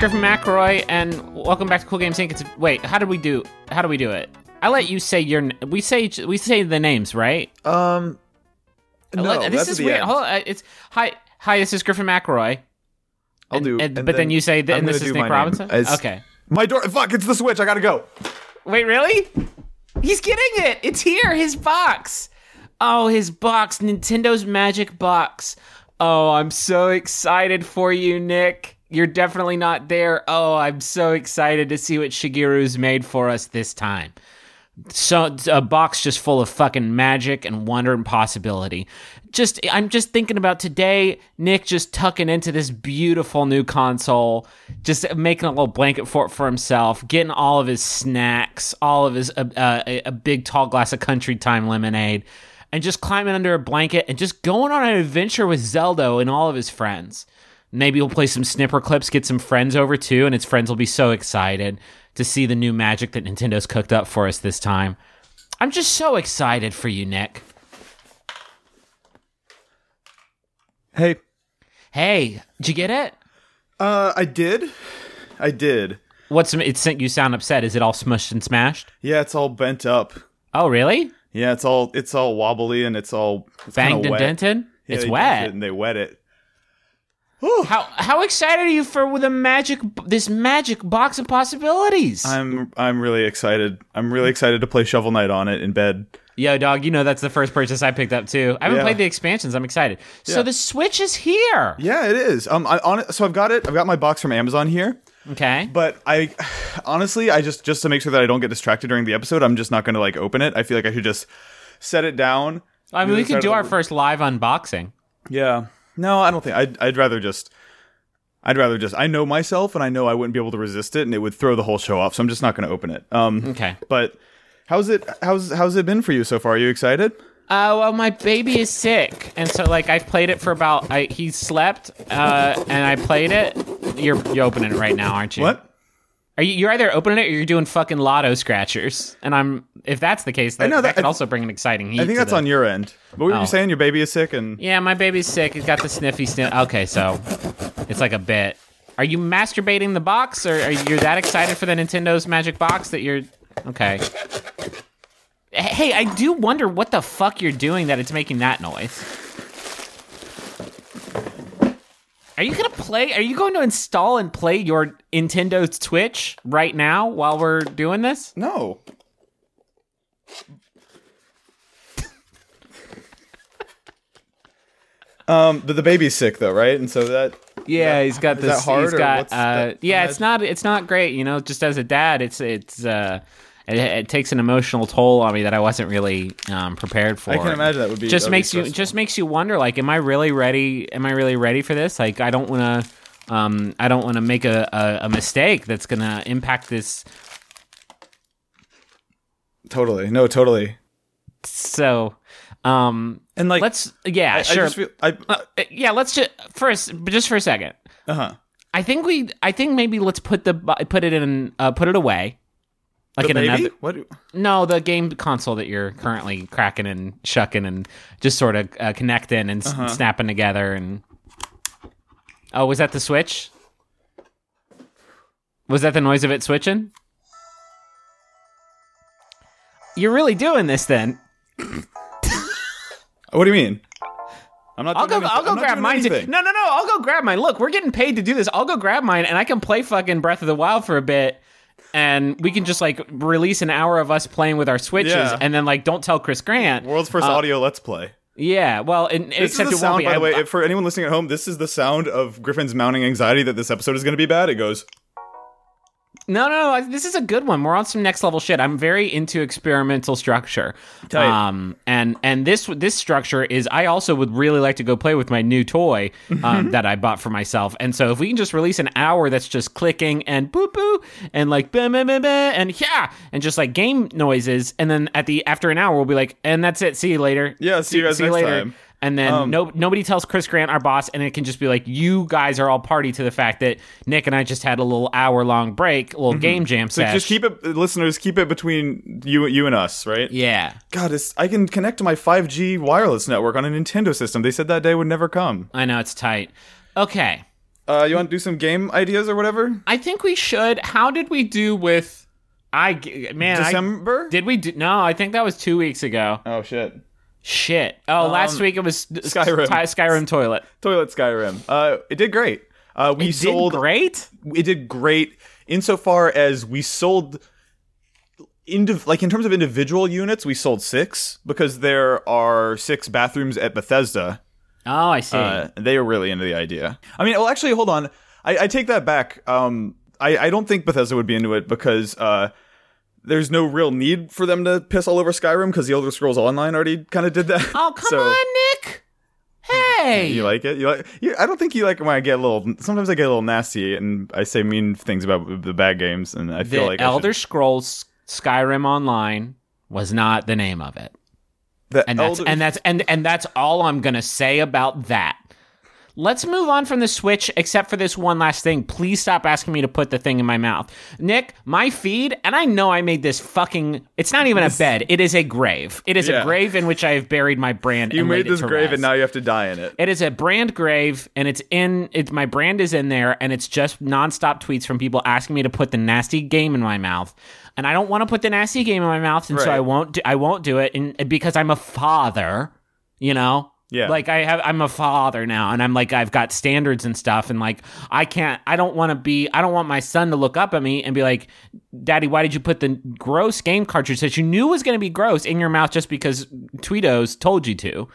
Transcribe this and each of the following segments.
Griffin McElroy, and welcome back to Cool Games Inc. It's wait, how did we do? How do we do it? I let you say your. We say we say the names, right? Um, no, Let- this is weird. end. Hold on, uh, it's hi, hi. This is Griffin McElroy. I'll And- do. and- but then, you say, th- and this is Nick. Robinson. It's- Okay. My door. Fuck! It's the switch. I gotta go. Wait, really? He's getting it. It's here. His box. Oh, his box. Nintendo's Magic Box. Oh, I'm so excited for you, Nick. You're definitely not there. Oh, I'm so excited to see what Shigeru's made for us this time. So a box just full of fucking magic and wonder and possibility. Just I'm just thinking about today, Nick just tucking into this beautiful new console, just making a little blanket fort for himself, getting all of his snacks, all of his uh, uh, a, big tall glass of country time lemonade, and just climbing under a blanket and just going on an adventure with Zelda and all of his friends. Maybe we'll play some Snipperclips, get some friends over too, and its friends will be so excited to see the new magic that Nintendo's cooked up for us this time. I'm just so excited for you, Nick. Hey. Hey, did you get it? Uh, I did. I did. What's it sent you sound upset? Is it all smushed and smashed? Yeah, it's all bent up. Oh, really? Yeah, it's all it's all wobbly and it's all it's Banged and wet. dented? Yeah, it's wet. it and they wet it. How how excited are you for the magic this magic box of possibilities? I'm I'm really excited. I'm really excited to play Shovel Knight on it in bed. Yo, dog, you know that's the first purchase I picked up too. I haven't Yeah. played the expansions. I'm excited. So Yeah. the Switch is here. Yeah, it is. Um, I on it. So I've got it. I've got my box from Amazon here. Okay. But I, honestly, I just just to make sure that I don't get distracted during the episode, I'm just not going to like open it. I feel like I should just set it down. I mean, we could do our first live unboxing. Yeah. No, I don't think. I'd I'd rather just. I'd rather just. I know myself, and I know I wouldn't be able to resist it, and it would throw the whole show off. So I'm just not going to open it. Um. Okay. But how's it? How's how's it been for you so far? Are you excited? Uh, well, my baby is sick, and so like I've played it for about. I, he slept, uh, and I played it. You're you opening it right now, aren't you? What? Are you? You're either opening it or you're doing fucking lotto scratchers. And I'm. If that's the case, that, know that, that- could I- also bring an exciting heat. I think that's the- on your end. What were Oh. you saying? Your baby is sick, and Yeah, my baby's sick. He's got the sniffy sniff. Okay, so it's like a bit. Are you masturbating the box, or are you that excited for the Nintendo's Magic Box that you're okay? Hey, I do wonder what the fuck you're doing that it's making that noise. Are you gonna play? Are you going to install and play your Nintendo Twitch right now while we're doing this? no. um, but the baby's sick though, right? And so that Yeah, he's got is this. that hard, he's got. Uh, that- yeah, it's not. It's not great. You know, just as a dad, it's it's. uh it, it takes an emotional toll on me that I wasn't really um, prepared for. I can imagine that would be Just that'd be makes you just makes you wonder. Like, am I really ready? Am I really ready for this? Like, I don't want to. Um, I don't want to make a, a, a mistake that's gonna impact this. totally no, totally. So, um, And like, let's. Yeah, I, sure. I just feel I Uh, yeah, let's just first, just for a second. uh huh. I think we. I think maybe let's put the put it in. Uh, put it away. Like The in baby? another. What? No, the game console that you're currently cracking and shucking and just sort of uh, connecting and Uh-huh. snapping together and. Oh, was that the switch? Was that the noise of it switching? You're really doing this then. What do you mean? I'm not. I'll go. anything- I'll go grab mine. too. No, no, no. I'll go grab mine. Look, we're getting paid to do this. I'll go grab mine, and I can play fucking Breath of the Wild for a bit, and we can just like release an hour of us playing with our switches, Yeah. and then like don't tell Chris Grant. World's first Uh, audio let's play. Yeah. Well, and, This except is the it sound, won't be. by the I- way. if- for anyone listening at home, this is the sound of Griffin's mounting anxiety that this episode is going to be bad. It goes. No, no, no. This is a good one. We're on some next level shit. I'm very into experimental structure. Tight. Um, and and this this structure is. I also would really like to go play with my new toy Mm-hmm. um, that I bought for myself. And so if we can just release an hour that's just clicking and boop boo and like bah, bah, bah, bah, and yeah and just like game noises, and then at the after an hour we'll be like, and that's it. See you later. Yeah, see you guys next time. And then Um, no, nobody tells Chris Grant, our boss, and it can just be like, you guys are all party to the fact that Nick and I just had a little hour long break, a little game jam Mm-hmm. So sesh. just keep it, listeners. Keep it between you, you and us, right? yeah, God, it's, I can connect to my 5G wireless network on a Nintendo system. They said that day would never come. I know it's tight. Okay, Uh, you want to do some game ideas or whatever? I think we should. How did we do with? I man, I- December? did we do? No, I think that was two weeks ago. oh shit. Shit. Oh, last week it was Skyrim. Sky- Skyrim toilet. Toilet Skyrim. Uh, it did great. Uh, we It sold. did great. It did great insofar as we sold. Indiv- like in terms of individual units, we sold six because there are six bathrooms at Bethesda. Oh, I see. Uh, they were really into the idea. I mean, well, actually, hold on. I, I take that back. Um, I, I don't think Bethesda would be into it because uh, there's no real need for them to piss all over Skyrim because the Elder Scrolls Online already kind of did that. oh, come So, on, Nick. Hey. You like it? You like? You, I don't think you like it when I get a little. Sometimes I get a little nasty and I say mean things about the bad games, and I feel the like I should- Elder Scrolls Skyrim Online was not the name of it. the And that's Elder- and that's and and that's all I'm gonna say about that. Let's move on from the Switch, except for this one last thing. Please stop asking me to put the thing in my mouth. Nick, my feed, and I know I made this fucking it's not even a bed, it is a grave. It is Yeah. a grave in which I have buried my brand. you made this grave, rest. and now you have to die in it. It is a brand grave, and it's in. It's my brand is in there, and it's just nonstop tweets from people asking me to put the nasty game in my mouth, and I don't want to put the nasty game in my mouth, and so I won't. Do, I won't do it, and because I'm a father, you know. Yeah. Like I have, I'm a father now, and I'm like I've got standards and stuff, and like I can't. I don't want to be. I don't want my son to look up at me and be like, "Daddy, why did you put the gross game cartridge that you knew was going to be gross in your mouth just because Tweetos told you to?"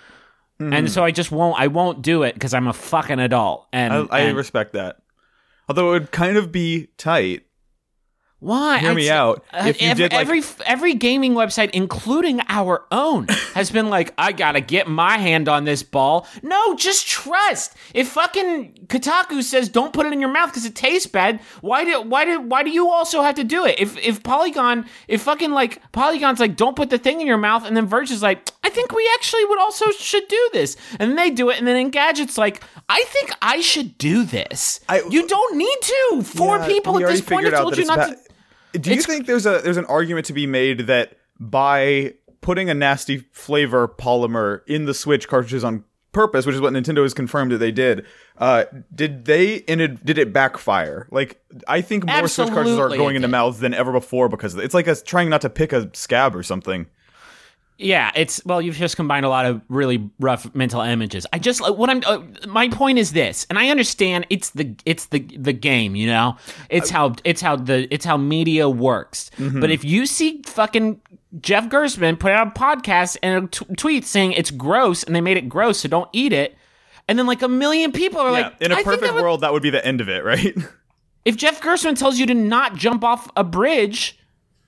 Mm-hmm. And so I just won't. I won't do it because I'm a fucking adult. And, I, I and- respect that. Although it would kind of be tight. Why? Hear I'd me say- out. uh, If you every, did, like- every every gaming website, including our own, has been like, I gotta get my hand on this ball. No, just trust. If fucking Kotaku says don't put it in your mouth because it tastes bad, why do why do why do you also have to do it? If if Polygon, if fucking like Polygon's like don't put the thing in your mouth, and then Verge is like, I think we actually would also should do this, and then they do it, and then Engadget's like, I think I should do this. I- you don't need to. Four Yeah, people at this point have told you not to. Do you It's- think there's a there's an argument to be made that by putting a nasty flavor polymer in the Switch cartridges on purpose, which is what Nintendo has confirmed that they did, uh, did they in it, did it backfire? Like I think more Switch cartridges are going into mouths than ever before because of it. it's like us trying not to pick a scab or something. Yeah, it's well, you've just combined a lot of really rough mental images. I just what I'm. Uh, my point is this, and I understand it's the it's the the game, you know. It's how it's how the it's how media works. But if you see fucking Jeff Gerstmann put out a podcast and a t- tweet saying it's gross, and they made it gross, so don't eat it. And then like a million people are like, in a I think perfect that would- world, that would be the end of it, right? if Jeff Gerstmann tells you to not jump off a bridge,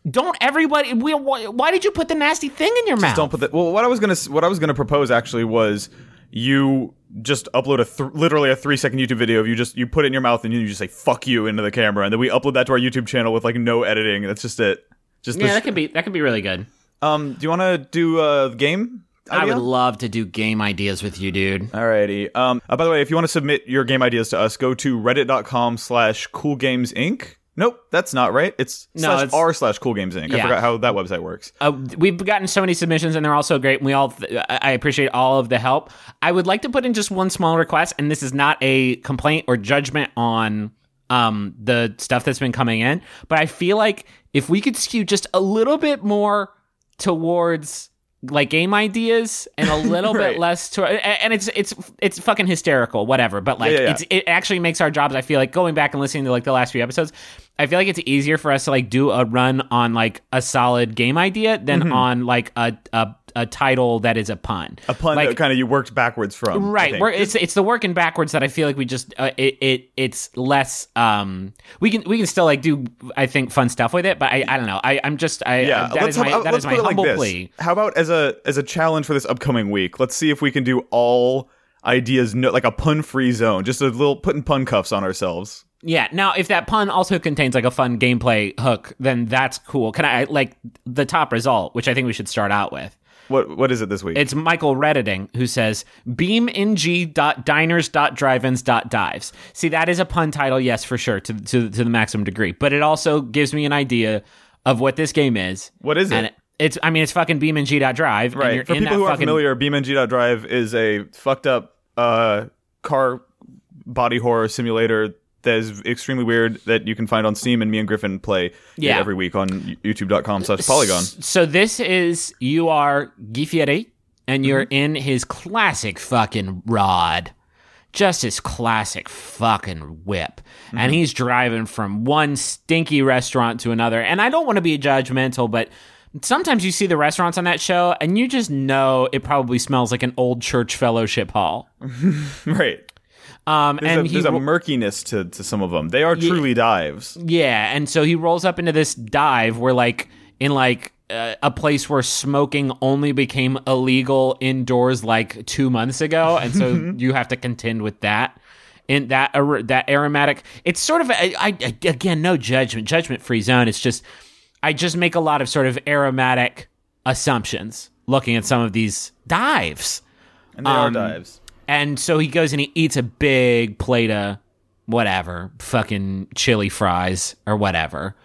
don't everybody? We, why, why did you put the nasty thing in your mouth? Don't put that. Well, what I was gonna what I was gonna propose actually was you just upload a th- literally a three second YouTube video of you just you put it in your mouth and you just say "fuck you" into the camera, and then we upload that to our YouTube channel with like no editing. That's just it. Just yeah, the that sh- could be that could be really good. um. Do you want to do a game? I would love to do game ideas with you, dude. Alrighty. Um. uh, by the way, if you want to submit your game ideas to us, go to reddit.com/slash Cool Games Inc. Nope, that's not right. It's No, slash it's- r slash Cool Games Inc. I forgot how that website works. Uh, we've gotten so many submissions, and they're all so great. And we all, I I appreciate all of the help. I would like to put in just one small request, and this is not a complaint or judgment on um the stuff that's been coming in, but I feel like if we could skew just a little bit more towards like game ideas and a little Right. bit less to and it's it's it's fucking hysterical whatever but like Yeah, yeah, yeah. it's it actually makes our jobs i feel like going back and listening to like the last few episodes i feel like it's easier for us to like do a run on like a solid game idea than mm-hmm. on like a, a a title that is a pun. A pun like, that kind of you worked backwards from. Right, it's it's the working backwards that I feel like we just uh, it, it it's less um we can we can still like do I think fun stuff with it but I, I don't know I I'm just I Yeah, that let's, is my hum- that let's is my it like plea How about as a as a challenge for this upcoming week? Let's see if we can do all ideas no, like a pun free zone, just a little putting pun cuffs on ourselves. Yeah. Now, if that pun also contains like a fun gameplay hook, then that's cool. Can I like the top result, which I think we should start out with? What what is it this week? It's Michael Redditing who says beamng.diners.drive-ins.dives. See, that is a pun title, yes, for sure, to, to to the maximum degree. But it also gives me an idea of what this game is. What is it? And it, it's I mean, it's fucking beamng.drive. And right. you're For in people that who fucking, familiar, BeamNG.drive is a fucked up uh car body horror simulator that is extremely weird that you can find on Steam, and me and Griffin play Yeah. every week on youtube.com slash polygon. So this is you are Guy and you're Mm-hmm. in his classic fucking rod, just his classic fucking whip, Mm-hmm. and he's driving from one stinky restaurant to another. And I don't want to be judgmental, but sometimes you see the restaurants on that show, and you just know it probably smells like an old church fellowship hall. right. Um, There's, and a, he there's a murkiness to, to some of them. They are truly dives. Yeah, and so he rolls up into this dive where, like, in like uh, a place where smoking only became illegal indoors like two months ago, and so you have to contend with that. In that ar- that aromatic, it's sort of I, I again no judgment, judgment free zone. It's just I just make a lot of sort of aromatic assumptions looking at some of these dives. And they Um, are dives. And so he goes and he eats a big plate of whatever, fucking chili fries or whatever.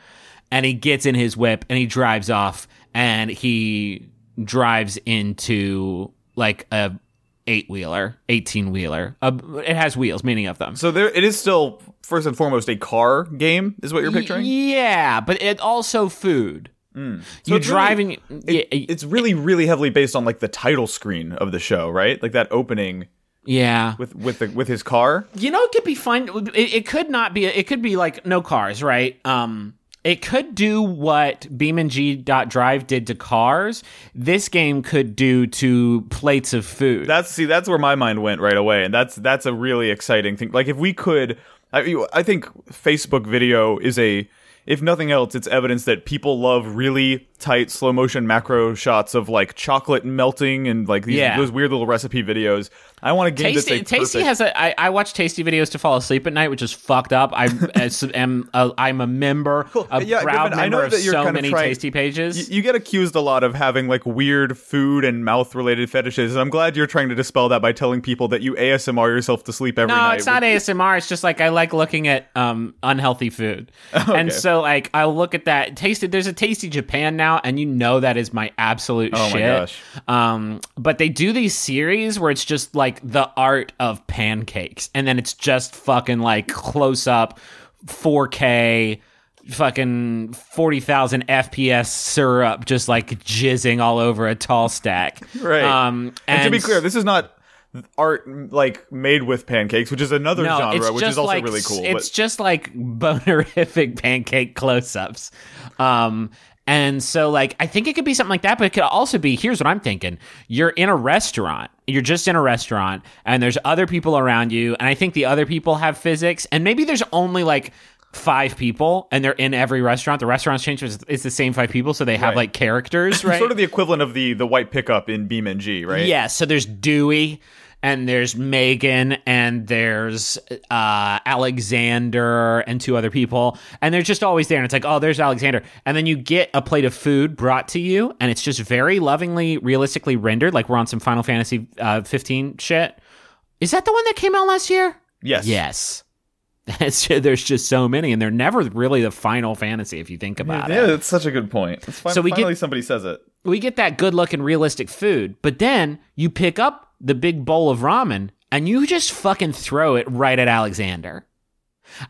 And he gets in his whip and he drives off and he drives into like a eight wheeler, 18 wheeler. Uh, it has wheels, many of them. So there, it is still first and foremost a car game, is what you're picturing. Yeah, but it also food. you it's really- driving. yeah, It's really, really heavily based on like the title screen of the show, right? Like that opening yeah. with with the with his car. You know, it could be fun. It, it could not be. It could be like no cars, right? Um, it could do what BeamNG.Drive did to cars. This game could do to plates of food. That's see, that's where my mind went right away, and that's that's a really exciting thing. Like if we could, I, I think Facebook video is a, if nothing else, it's evidence that people love really tight slow motion macro shots of like chocolate melting and like these, Yeah. those weird little recipe videos. I want a game Tasty, that's a Tasty perfect- has a. I, I watch Tasty videos to fall asleep at night, which is fucked up. I am a, I'm a member, a Yeah, proud Griffin, I member know of that you're so kind of many trying- Tasty pages. You get accused a lot of having like weird food and mouth related fetishes. And I'm glad you're trying to dispel that by telling people that you ASMR yourself to sleep every no, night. No, it's not ASMR. It's just like I like looking at um, unhealthy food, and so like I look at that. Tasty. There's a Tasty Japan now, and you know that is my absolute Oh my shit. gosh. Um, but they do these series where it's just like the art of pancakes, and then it's just fucking like close up, 4K. Fucking 40,000 FPS syrup just like jizzing all over a tall stack. Right. Um, and, to be clear, this is not art like made with pancakes, which is another no, genre, which is also like, really cool. It's but just like bonerific pancake close-ups. Um, and so like I think it could be something like that, but it could also be here's what I'm thinking. You're in a restaurant. You're just in a restaurant and there's other people around you, and I think the other people have physics, and maybe there's only like five people and they're in every restaurant. The restaurant's changed, it's, it's the same five people, so they have Right. like characters, right? sort of the equivalent of the the white pickup in BeamNG, right? Yeah, so there's Dewey and there's Megan and there's uh, Alexander and two other people. And they're just always there. And it's like, oh, there's Alexander. And then you get a plate of food brought to you, and it's just very lovingly, realistically rendered, like we're on some Final Fantasy uh, 15 shit. Is that the one that came out last year? Yes. Yes. There's just so many, and they're never really the Final Fantasy if you think about it Yeah, that's such a good point. Fin- So we get- finally somebody says it. we get that good looking realistic food, but then you pick up the big bowl of ramen and you just fucking throw it right at Alexander.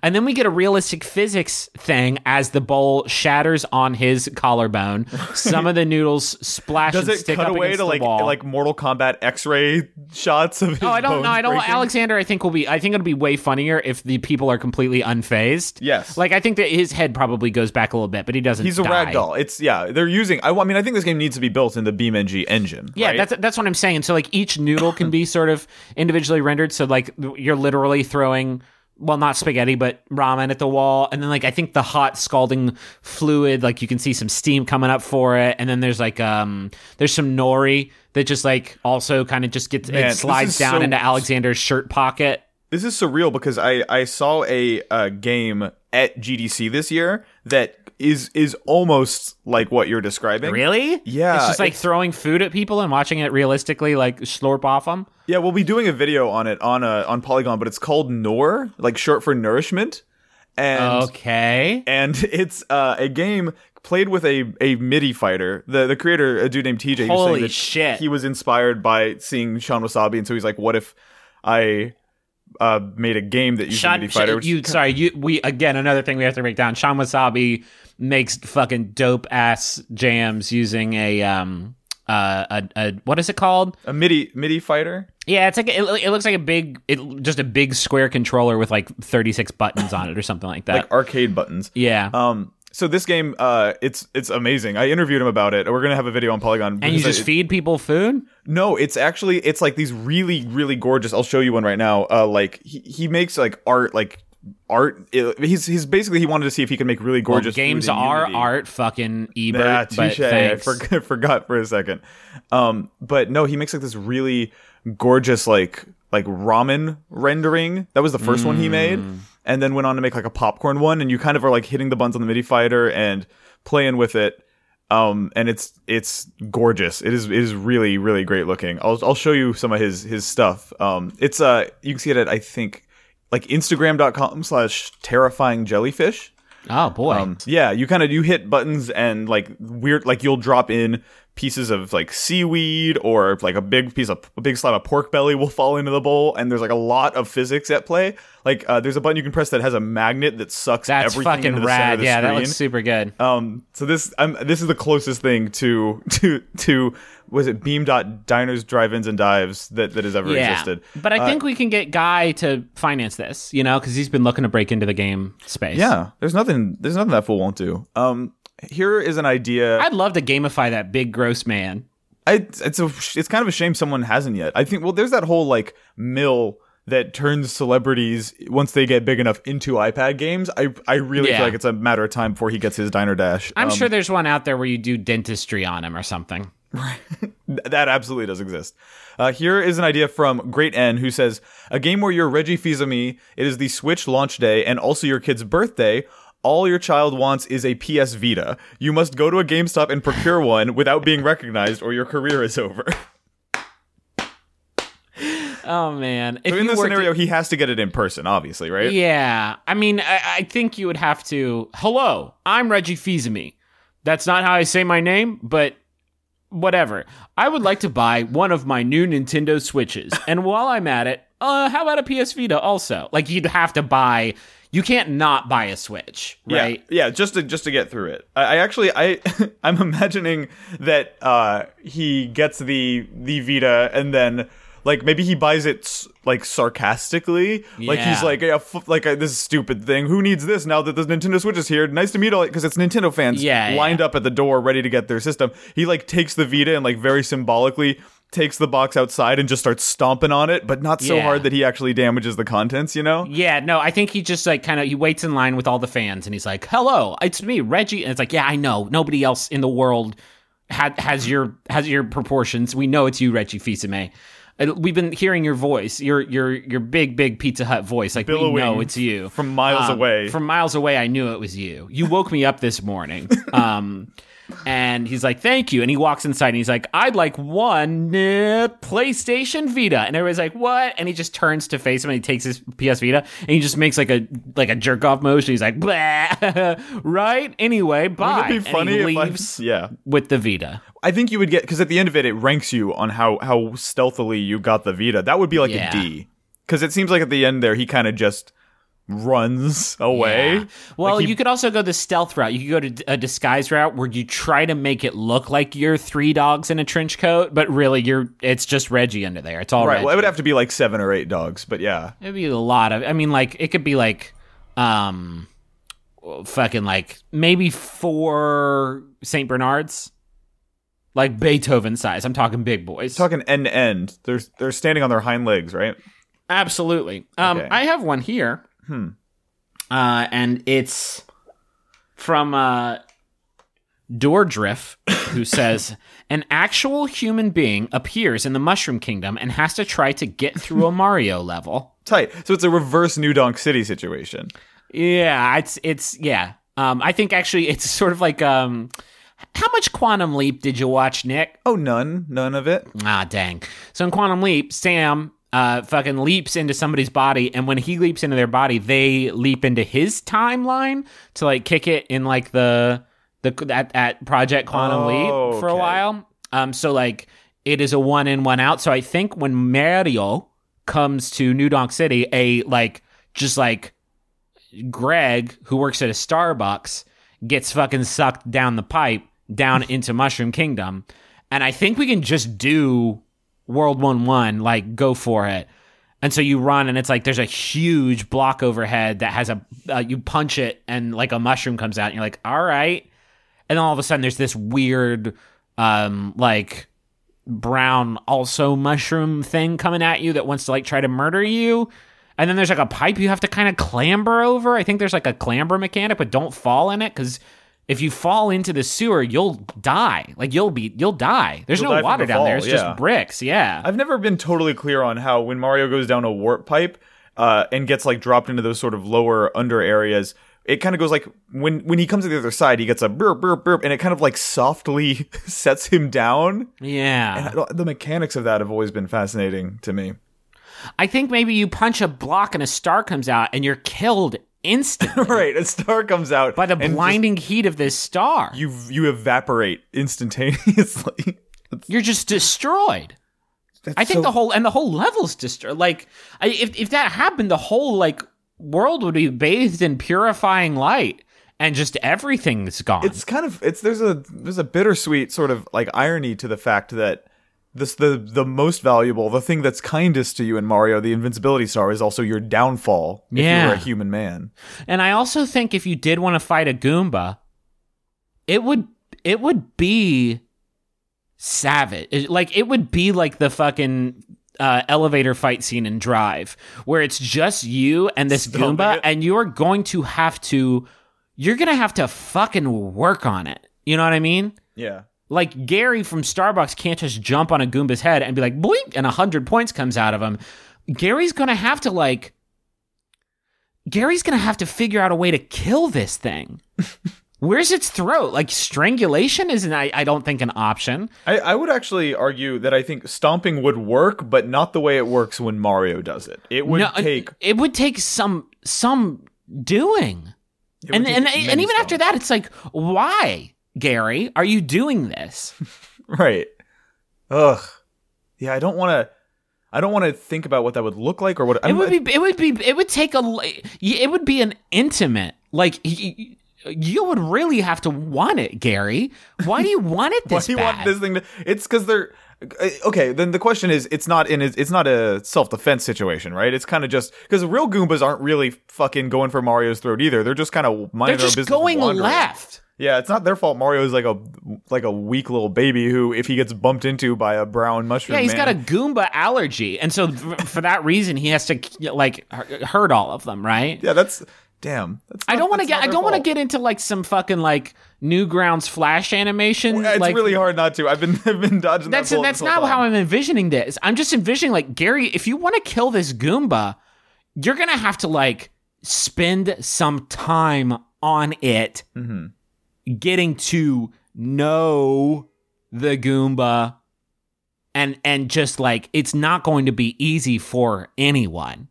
And then we get a realistic physics thing as the bowl shatters on his collarbone. Some of the noodles splash Does and it stick cut up away to like wall. like Mortal Kombat X-ray shots of his Oh, I don't know. I don't. breaking? Alexander, I think will be. I think it'll be way funnier if the people are completely unfazed. Yes. Like I think that his head probably goes back a little bit, but he doesn't. He's a die. rag doll. It's yeah. They're using. I, I mean, I think this game needs to be built in the BeamNG engine. Yeah, right? that's that's what I'm saying. So like each noodle can be sort of individually rendered. So like you're literally throwing well not spaghetti but ramen at the wall and then like I think the hot scalding fluid like you can see some steam coming up for it and then there's like um there's some nori that just like also kind of just gets Man, it slides down so- into Alexander's shirt pocket. This is surreal because I I saw a, uh game at GDC this year that is is almost like what you're describing. Really? Yeah, It's just like it's- throwing food at people and watching it realistically like slurp off them. Yeah, we'll be doing a video on it on uh, on Polygon, but it's called Nour, like short for nourishment, and Okay. and it's uh, a game played with a, a MIDI fighter. The the creator, a dude named TJ, he was Holy shit. he was inspired by seeing Shawn Wasabi, and so he's like, "What if I uh, made a game that uses Shawn, MIDI fighter. which you sorry, you we again another thing we have to break down. Shawn Wasabi makes fucking dope ass jams using a um uh a, a what is it called? a MIDI MIDI fighter. Yeah, it's like it, it looks like a big it just a big square controller with like 36 buttons on it or something like that. like arcade buttons. yeah. Um, so this game, uh, it's it's amazing. I interviewed him about it. We're gonna have a video on Polygon. and you just I- feed people food? no, it's actually it's like these really really gorgeous. I'll show you one right now. Uh, like he, he makes like art like art. he's he's basically he wanted to see if he could make really Well, gorgeous games are Unity. art, fucking Ebert. Yeah, touche. I for- forgot for a second. Um, but no, he makes like this really gorgeous like like ramen rendering. That was the first one he made, Mm. and then went on to make like a popcorn one. And you kind of are like hitting the buttons on the MIDI fighter and playing with it. Um, and it's it's gorgeous. It is it is really really great looking. I'll I'll show you some of his his stuff. Um, it's uh you can see it at I think like Instagram.com slash terrifying jellyfish. Oh boy. Um, yeah, you kind of you hit buttons and like weird, like you'll drop in pieces of like seaweed or like a big piece of a big slab of pork belly will fall into the bowl, and there's like a lot of physics at play. Like uh, there's a button you can press that has a magnet that sucks That's everything into fucking the center of rad. the Yeah, screen. that looks super good. Um, so this I'm this is the closest thing to to to was it Beam dot diners, drive-ins, and dives that that has ever yeah. existed. But I think we can get Guy to finance this, you know, because he's been looking to break into the game space. Yeah, there's nothing there's nothing that fool won't do. Um, here is an idea. I'd love to gamify that big gross man. I, it's a it's kind of a shame someone hasn't yet. I think well, there's that whole like mill that turns celebrities once they get big enough into iPad games. I I really Yeah. feel like it's a matter of time before he gets his diner dash. I'm Um, sure there's one out there where you do dentistry on him or something. th- that absolutely does exist. Uh, here is an idea from Great N who says a game where you're Reggie Fils-Aimé. It is the Switch launch day and also your kid's birthday. All your child wants is a PS Vita. You must go to a GameStop and procure one without being recognized, or your career is over. Oh man! If So in this worked at- scenario, he has to get it in person, obviously, right? Yeah, I mean, I, I think you would have to. Hello, I'm Reggie Fils-Aimé. That's not how I say my name, but whatever. I would like to buy one of my new Nintendo Switches, and while I'm at it, uh, how about a PS Vita also? Like you'd have to buy. You can't not buy a Switch, right? Yeah, yeah, just to just to get through it. I, I actually I I'm imagining that uh he gets the the Vita and then like maybe he buys it like sarcastically, like he's like yeah, f- like uh, this stupid thing. Who needs this now that the Nintendo Switch is here? Nice to meet all because it's Nintendo fans Yeah, lined yeah. up at the door ready to get their system. He like takes the Vita and like very symbolically takes the box outside and just starts stomping on it, but not so Yeah. hard that he actually damages the contents. You know? Yeah, no, I think he just like kind of he waits in line with all the fans and he's like, "Hello, it's me, Reggie." And it's like, "Yeah, I know. Nobody else in the world had has your has your proportions. We know it's you, Reggie Fils-Aimé. We've been hearing your voice, your your your big big Pizza Hut voice. Like we know it's you from miles Um, away. From miles away, I knew it was you. You woke me up this morning. Um, and he's like, "Thank you." And he walks inside and he's like, "I'd like one uh, PlayStation Vita." And everybody's like, "What?" And he just turns to face him and he takes his PS Vita and he just makes like a like a jerk off motion. He's like, "Right?" Anyway, bye. Wouldn't it be funny if I- yeah. with the Vita. I think you would get because at the end of it, it ranks you on how how stealthily you got the Vita. That would be like Yeah. a D because it seems like at the end there he kind of just runs away. Yeah. Well, Like he- you could also go the stealth route. You could go to a disguise route where you try to make it look like you're three dogs in a trench coat, but really you're it's just Reggie under there. It's all right. Reggie. Well, it would have to be like seven or eight dogs, but yeah, It'd be a lot of. I mean, like it could be like, um, fucking like maybe four Saint Bernards, like Beethoven size. I'm talking big boys. talking end to end. They're they're standing on their hind legs, right? Absolutely. Um, Okay. I have one here. Hmm. Uh, and it's from uh, Doordriff, who says an actual human being appears in the Mushroom Kingdom and has to try to get through a Mario level. Tight. So it's a reverse New Donk City situation. Yeah, it's it's yeah. Um, I think actually it's sort of like um, how much Quantum Leap did you watch, Nick? Oh, none, none of it. Ah, dang. So in Quantum Leap, Sam uh, fucking leaps into somebody's body, and when he leaps into their body, they leap into his timeline to like kick it in like the the at, at Project Quantum Oh, Leap for a while. Um, so like it is a one in one out. So I think when Mario comes to New Donk City, a like just like Greg who works at a Starbucks gets fucking sucked down the pipe down into Mushroom Kingdom, and I think we can just do World One One like go for it. And so you run, and it's like there's a huge block overhead that has a uh, you punch it, and like a mushroom comes out, and you're like, all right. And then all of a sudden, there's this weird, um, like brown also mushroom thing coming at you that wants to like try to murder you. And then there's like a pipe you have to kind of clamber over. I think there's like a clamber mechanic, but don't fall in it because if you fall into the sewer, you'll die. Like you'll be, you'll die. There's You'll no die water the down there. It's yeah. just bricks. Yeah. I've never been totally clear on how when Mario goes down a warp pipe uh, and gets like dropped into those sort of lower under areas, it kind of goes like when when he comes to the other side, he gets a burp burp burp, and it kind of like softly sets him down. yeah. I The mechanics of that have always been fascinating to me. I think maybe you punch a block and a star comes out and you're killed instantly right, a star comes out by the and just- blinding heat of this star. you you evaporate instantaneously. You're just destroyed. I think so- the whole and the whole level's destroyed. Like, I, if if that happened, the whole like world would be bathed in purifying light, and just everything's gone. it's kind of it's there's a there's a bittersweet sort of like irony to the fact that this the the most valuable the thing that's kindest to you in Mario the invincibility star is also your downfall if Yeah. you're a human man. and I also think if you did want to fight a Goomba, it would it would be savage. It- Like it would be like the fucking uh, elevator fight scene in Drive, where it's just you and this Goomba, it. and you are going to have to, you're gonna have to fucking work on it. You know what I mean? Yeah. Like Gary from Starbucks can't just jump on a Goomba's head and be like, boink, and a hundred points comes out of him. Gary's gonna have to like Gary's gonna have to figure out a way to kill this thing. Where's its throat? Like strangulation isn't I, I don't think an option. I, I would actually argue that I think stomping would work, but not the way it works when Mario does it. It would no, take it would take some some doing. And and and even after that, it's like, why, Gary, are you doing this? Right. Ugh. Yeah, I don't want to. I don't want to think about what that would look like or what. It would be. It would be. It would take a. It would be an intimate. Like you would really have to want it, Gary. Why do you want it Why this do you bad? want this thing to? It's because they're uh, okay. Then the question is, it's not in. It's not a self defense situation, right? It's kind of just because real Goombas aren't really fucking going for Mario's throat either. They're just kind of minding They're their just business. going left. Yeah, it's not their fault. Mario is like a like a weak little baby who, if he gets bumped into by a brown mushroom, Yeah, he's man, got a Goomba allergy, and so for that reason, he has to like hurt all of them, right? yeah. That's damn. That's I don't want to get. I don't want to get into like some fucking like Newgrounds Flash animation. It's like, really hard not to. I've been I've been dodging. That's that that's not how. I'm envisioning this. I'm just envisioning like Gary, if you want to kill this Goomba, you're gonna have to like spend some time on it, Mm-hmm. Getting to know the Goomba, and and just like it's not going to be easy for anyone.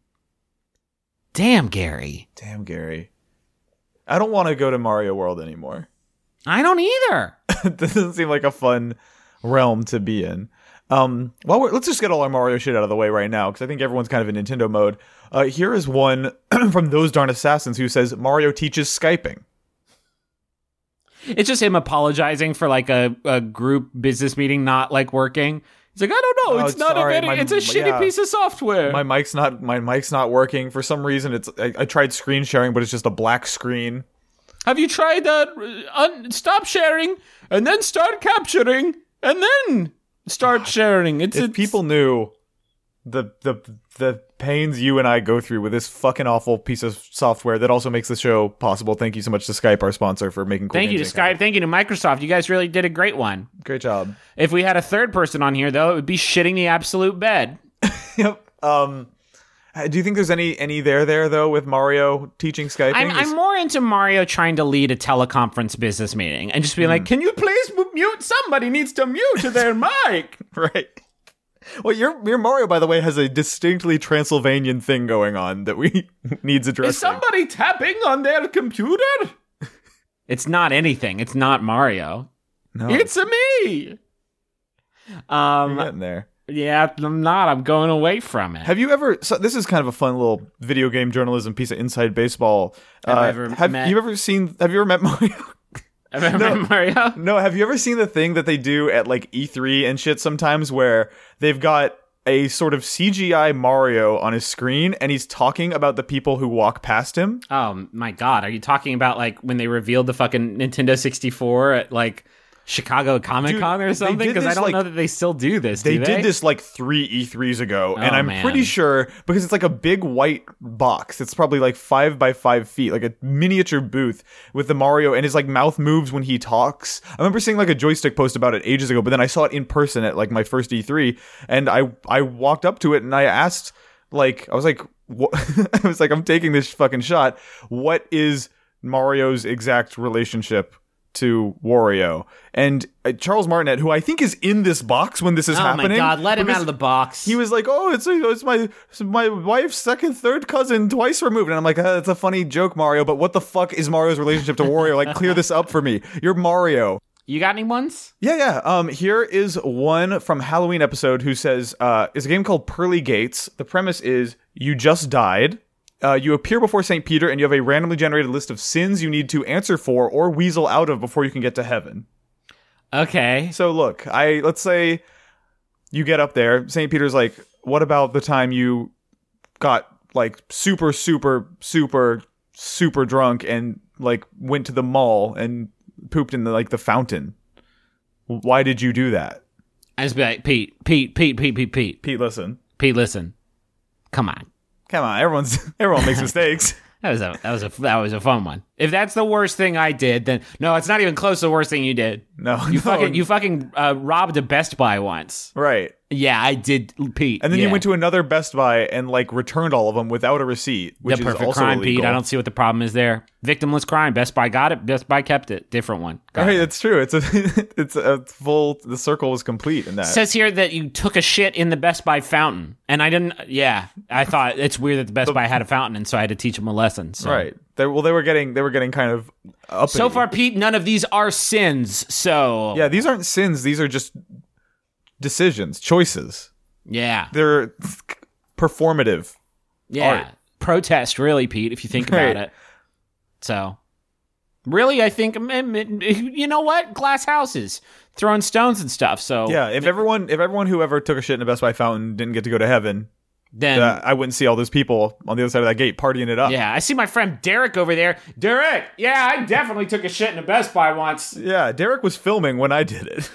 Damn, Gary, Damn, Gary. I don't want to go to Mario World anymore. I don't either. it doesn't seem like a fun realm to be in. Um, well, we're, let's just get all our Mario shit out of the way right now because I think everyone's kind of in Nintendo mode. Uh, here is one from those darn assassins who says Mario teaches Skyping. It's just him apologizing for like a, a group business meeting not like working. He's like, I don't know, Oh, it's not sorry, a very, my- it's a shitty yeah. piece of software. My mic's not my mic's not working for some reason. It's I, I tried screen sharing, but it's just a black screen. Have you tried that? Uh, un- stop sharing and then start capturing and then start sharing. It's, If it's people knew the the the pains you and I go through with this fucking awful piece of software that also makes the show possible. Thank you so much to Skype, our sponsor, for making. Cool Thank you to Skype. Thank you to Microsoft. You guys really did a great one. Great job. If we had a third person on here, though, it would be shitting the absolute bed. Yep. Um, do you think there's any any there there though with Mario teaching Skype? I'm, I'm more into Mario trying to lead a teleconference business meeting and just being like, "Can you please mute? Somebody needs to mute to their mic." right. Well, your your Mario, by the way, has a distinctly Transylvanian thing going on that we needs addressing. Is somebody tapping on their computer? It's not anything. It's not Mario. no, It's a me. you're Um, getting there. Yeah, I'm not. I'm going away from it. Have you ever? So this is kind of a fun little video game journalism piece of inside baseball. Have I Uh, ever have met- you ever seen? Have you ever met Mario? Have you ever met Mario? no. Have you ever seen the thing that they do at like E3 and shit sometimes, where they've got a sort of CGI Mario on his screen and he's talking about the people who walk past him? Oh my god, are you talking about like when they revealed the fucking Nintendo 64 at like Chicago Comic Con or something? Because I don't like- know that they still do this. They do did this like three E3s ago, oh, and Oh, I'm man. pretty sure because it's like a big white box. It's probably like five by five feet, like a miniature booth with the Mario, and his like mouth moves when he talks. I remember seeing like a Joystiq post about it ages ago, but then I saw it in person at like my first E3, and I I walked up to it and I asked, like, I was like, what? I was like, I'm taking this fucking shot. What is Mario's exact relationship? To Wario and uh, Charles Martinet, who I think is in this box when this is Oh happening. Oh my god, let him out of the box. he was like, "Oh, it's it's my it's my wife's second, third cousin, twice removed." And I'm like, "It's a funny joke, Mario, but what the fuck is Mario's relationship to Wario? Like, clear this up for me. You're Mario." you got any ones? Yeah, yeah. Um, here is one from Halloween episode who says, uh, "It's a game called Pearly Gates. The premise is you just died." Uh, you appear before St. Peter and you have a randomly generated list of sins you need to answer for or weasel out of before you can get to heaven. Okay. So look, I let's say you get up there, St. Peter's like, "What about the time you got like super super super super drunk and like went to the mall and pooped in the like the fountain? Why did you do that?" I just be like, Pete, Pete, Pete, Pete, Pete, Pete, Pete, listen. Pete, listen. Come on. Come on, everyone's everyone makes mistakes. That was a that was a that was a fun one. If that's the worst thing I did, then no, it's not even close to the worst thing you did. No, You no, fucking you fucking uh, robbed a Best Buy once. right. Yeah, I did, Pete. And then yeah. you went to another Best Buy and like returned all of them without a receipt, which the is perfect also crime, illegal. Pete. I don't see what the problem is there. Victimless crime. Best Buy got it. Best Buy kept it. Different one. Got Right, it. that's true. It's a it's a full. The circle was complete in that. says here that you took a shit in the Best Buy fountain, and I didn't. Yeah, I thought it's weird that the Best Buy had a fountain, and so I had to teach them a lesson. So. Right. They, well, they were getting they were getting kind of up. So far, Pete, none of these are sins. So yeah. These aren't sins. These are just decisions, choices. yeah, They're performative. yeah. Art. Protest, really, Pete, if you think about it. So, really, I think you know what? Glass houses, throwing stones and stuff. So Yeah. If everyone if everyone who ever took a shit in a Best Buy fountain didn't get to go to heaven, then uh, I wouldn't see all those people on the other side of that gate partying it up. Yeah, I see my friend Derek over there. Derek, yeah, I definitely took a shit in a Best Buy once. Yeah. Derek was filming when I did it.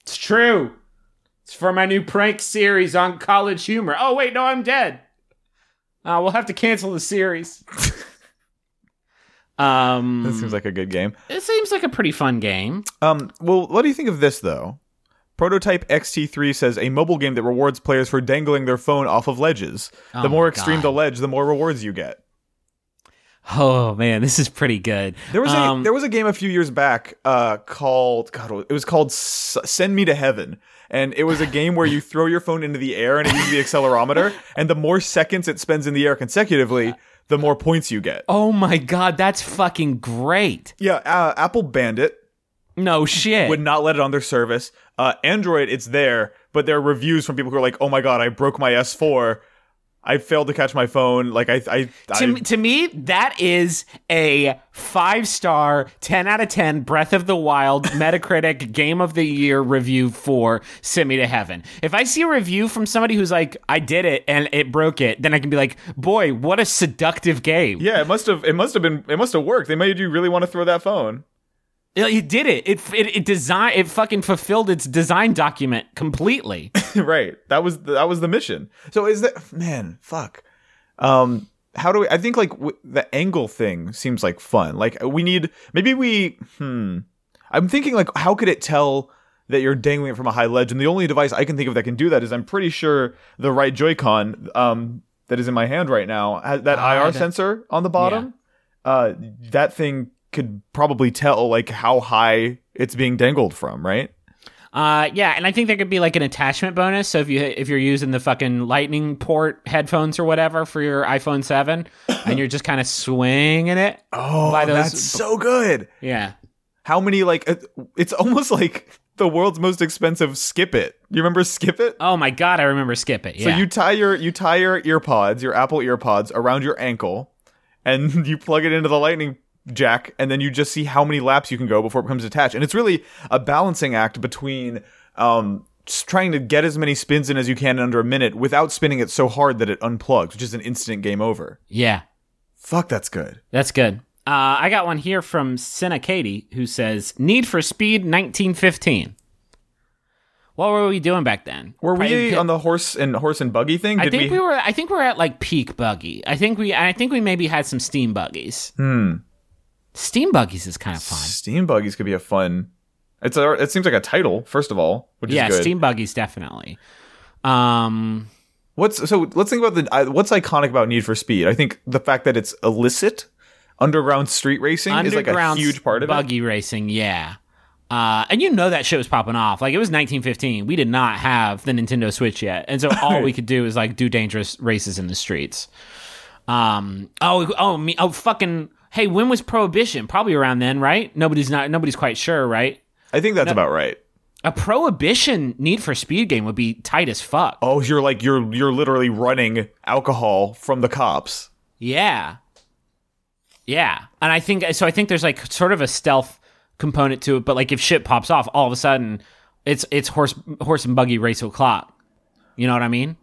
It's true. It's for my new prank series on college humor. Oh, wait, no, I'm dead. Uh, we'll have to cancel the series. um, That seems like a good game. it seems like a pretty fun game. Um, well, what do you think of this though? Prototype XT3 says a mobile game that rewards players for dangling their phone off of ledges. Oh the more extreme God. the ledge, the more rewards you get. Oh man, this is pretty good. There was a Um, there was a game a few years back uh, called God, it was called S- Send Me to Heaven, and it was a game where you throw your phone into the air and it uses the accelerometer, and the more seconds it spends in the air consecutively, the more points you get. oh my god, that's fucking great. Yeah, uh, Apple banned it. No shit. would not let it on their service. Uh, Android, it's there, but there are reviews from people who are like, "Oh my god, I broke my S4. I failed to catch my phone. Like I, I, to, I me- to me, that is a five star, 10 out of 10 Breath of the Wild Metacritic Game of the Year review for Send Me to Heaven. If I see a review from somebody who's like, I did it and it broke it, then I can be like, boy, what a seductive game. yeah, it must have, it must have been, it must have worked. They made you really want to throw that phone. It, did it. It, it. it design. It fucking fulfilled its design document completely. right. That was that was the mission. So is that man? Fuck. Um, how do we? I think like w- the angle thing seems like fun. Like we need maybe we. Hmm. I'm thinking like how could it tell that you're dangling it from a high ledge? And the only device I can think of that can do that is I'm pretty sure the right Joy-Con um that is in my hand right now has that Ah, IR that- sensor on the bottom. Yeah. Uh, that thing could probably tell like how high it's being dangled from, right? Uh, yeah, and I think there could be like an attachment bonus. So if you if you're using the fucking Lightning port headphones or whatever for your iPhone Seven, and you're just kind of swinging it, Oh, By those- that's so good. yeah, how many like it's almost like the world's most expensive skip it. You remember skip it? Oh my god, I remember Skip It. Yeah. So you tie your you tie your earpods, your Apple earpods around your ankle and you plug it into the lightning jack and then you just see how many laps you can go before it becomes attached. And it's really a balancing act between um trying to get as many spins in as you can in under a minute without spinning it so hard that it unplugs, which is an instant game over. yeah. Fuck, that's good. That's good. Uh, I got one here from Senna Katie who says Need for Speed 1915. What were we doing back then? Were we Probably- on the horse and horse and buggy thing? I Did think we, were. I think we were at like peak buggy. I think we. I think we maybe had some steam buggies. Hmm. Steam buggies is kind of fun. Steam buggies could be a fun. It's a. It seems like a title. First of all, which Yeah, is good. steam buggies definitely. Um, What's so? Let's think about the. What's iconic about Need for Speed? I think the fact that it's illicit, underground street racing is like a huge part of it. buggy racing. Yeah. Uh, and you know that shit was popping off. Like it was 1915. We did not have the Nintendo Switch yet, and so all we could do is like do dangerous races in the streets. Um. Oh. Oh. Me. Oh. Fucking. Hey, when was Prohibition? Probably around then, right? Nobody's not. Nobody's quite sure, right? I think that's about right. A Prohibition Need for Speed game would be tight as fuck. Oh, you're like you're you're literally running alcohol from the cops. Yeah. Yeah. And I think so I think there's like sort of a stealth component to it, but like if shit pops off, all of a sudden it's it's horse horse and buggy race o'clock. You know what I mean?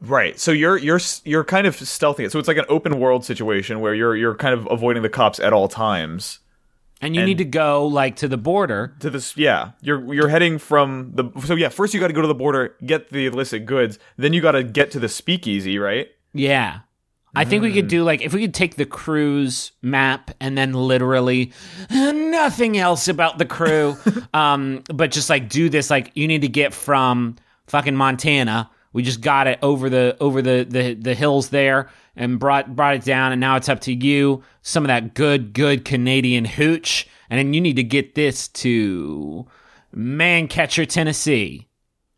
Right. So you're you're you're kind of stealthing it. So it's like an open world situation where you're you're kind of avoiding the cops at all times. And you need to go like to the border. To this, yeah, you're you're heading from the. So yeah, first you got to go to the border, get the illicit goods. Then you got to get to the speakeasy, right? Yeah. I think we could do like if we could take the Crew's map and then literally nothing else about the crew, um, but just like do this like you need to get from fucking Montana. We just got it over the over the the, the hills there and brought brought it down, and now it's up to you. Some of that good good Canadian hooch, and then you need to get this to Manchester, Tennessee,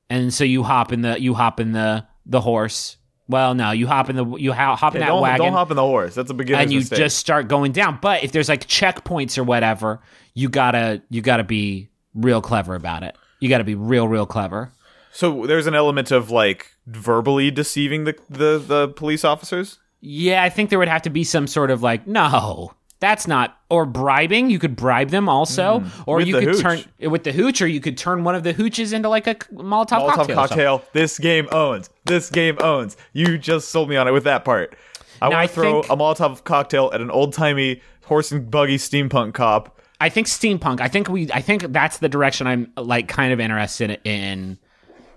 and so you hop in the you hop in the the horse. Well, no, you hop in the you hop in Yeah, that don't wagon don't hop in the horse. That's a beginner's and you mistake. just start going down. But if there's like checkpoints or whatever, you gotta you gotta be real clever about it. You gotta be real real clever. So there's an element of like verbally deceiving the the, the police officers. Yeah, I think there would have to be some sort of like no. That's not or bribing. You could bribe them also, or Hmm. With you could hooch. turn with the hooch, or you could turn one of the hooches into like a Molotov, Molotov cocktail. or cocktail. This game owns. This game owns. You just sold me on it with that part. I want to throw think- a Molotov cocktail at an old timey horse and buggy steampunk cop. I think steampunk. I think we. I think that's the direction I'm like kind of interested in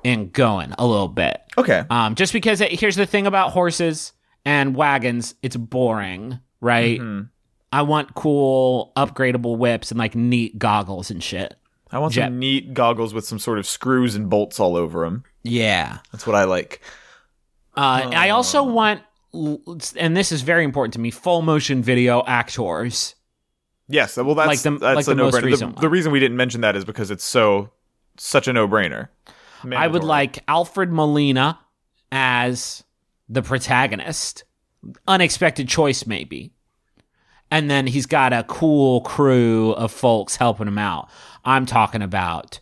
in going a little bit. Okay. Um, just because it, here's the thing about horses and wagons, it's boring, right? Mm-hmm. I want cool, upgradable whips and like neat goggles and shit. I want Jet. some neat goggles with some sort of screws and bolts all over them. Yeah. That's what I like. Uh, I also want, and this is very important to me, full motion video actors. Yes, well, that's Like the- that's like a the most no-brainer. The, the reason we didn't mention that is because it's so such a no-brainer. I would like Alfred Molina as the protagonist. Unexpected choice, maybe. And then he's got a cool crew of folks helping him out. I'm talking about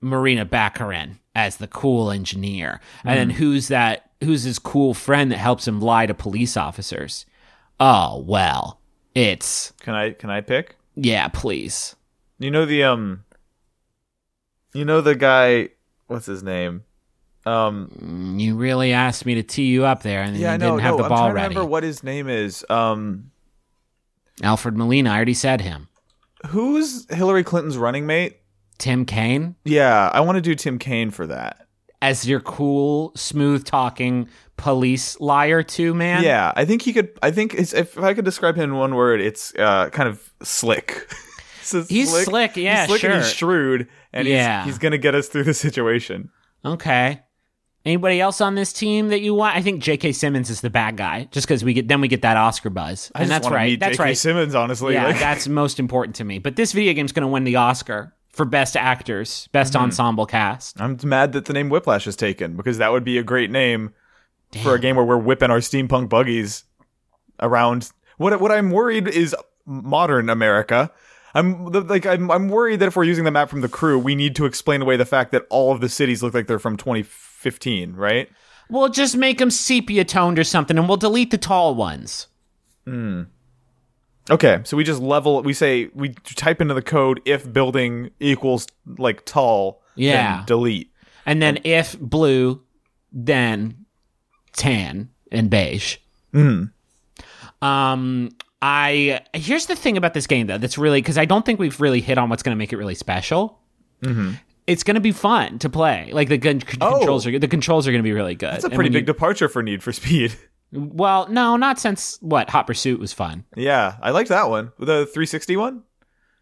Morena Baccarin as the cool engineer. And then who's that? Who's his cool friend that helps him lie to police officers? Oh, well, it's, Can I can I pick? yeah, please. You know the um. You know the guy. What's his name? Um. You really asked me to tee you up there, and Yeah, you didn't have no, the I'm ball to ready. remember what his name is. Um. Alfred Molina, I already said him. Who's Hillary Clinton's running mate? Tim Kaine Yeah, I want to do Tim Kaine for that. as your cool, smooth talking police liar too, man. Yeah, I think he could. I think it's, if I could describe him in one word, it's uh, kind of slick. He's slick, yeah, he's slick and he's shrewd, and Yeah. he's, he's gonna get us through the situation. Okay. Anybody else on this team that you want? I think J.K. Simmons is the bad guy, just because we get then we get that Oscar buzz, I and that's right. That's J.K. right. Simmons, honestly. yeah, like- that's most important to me. But this video game's going to win the Oscar for best actors, best Mm-hmm. ensemble cast. I'm mad that the name Whiplash is taken because that would be a great name for a game where we're whipping our steampunk buggies around. What what I'm worried is modern America. I'm like I'm I'm worried that if we're using the map from the crew, we need to explain away the fact that all of the cities look like they're from 2015, right? We'll just make them sepia toned or something, and we'll delete the tall ones. Hmm. Okay, so we just level. We say we type into the code if building equals like tall. Yeah. Then delete. And then if blue, then tan and beige. Mm. Um, I here's the thing about this game though that's really because I don't think we've really hit on what's going to make it really special. It's going to be fun to play. Like the gun c- Oh. controls are the controls are going to be really good. That's a pretty big departure for Need for Speed. well, no, not since what Hot Pursuit was fun. yeah, I liked that one. The 360 one.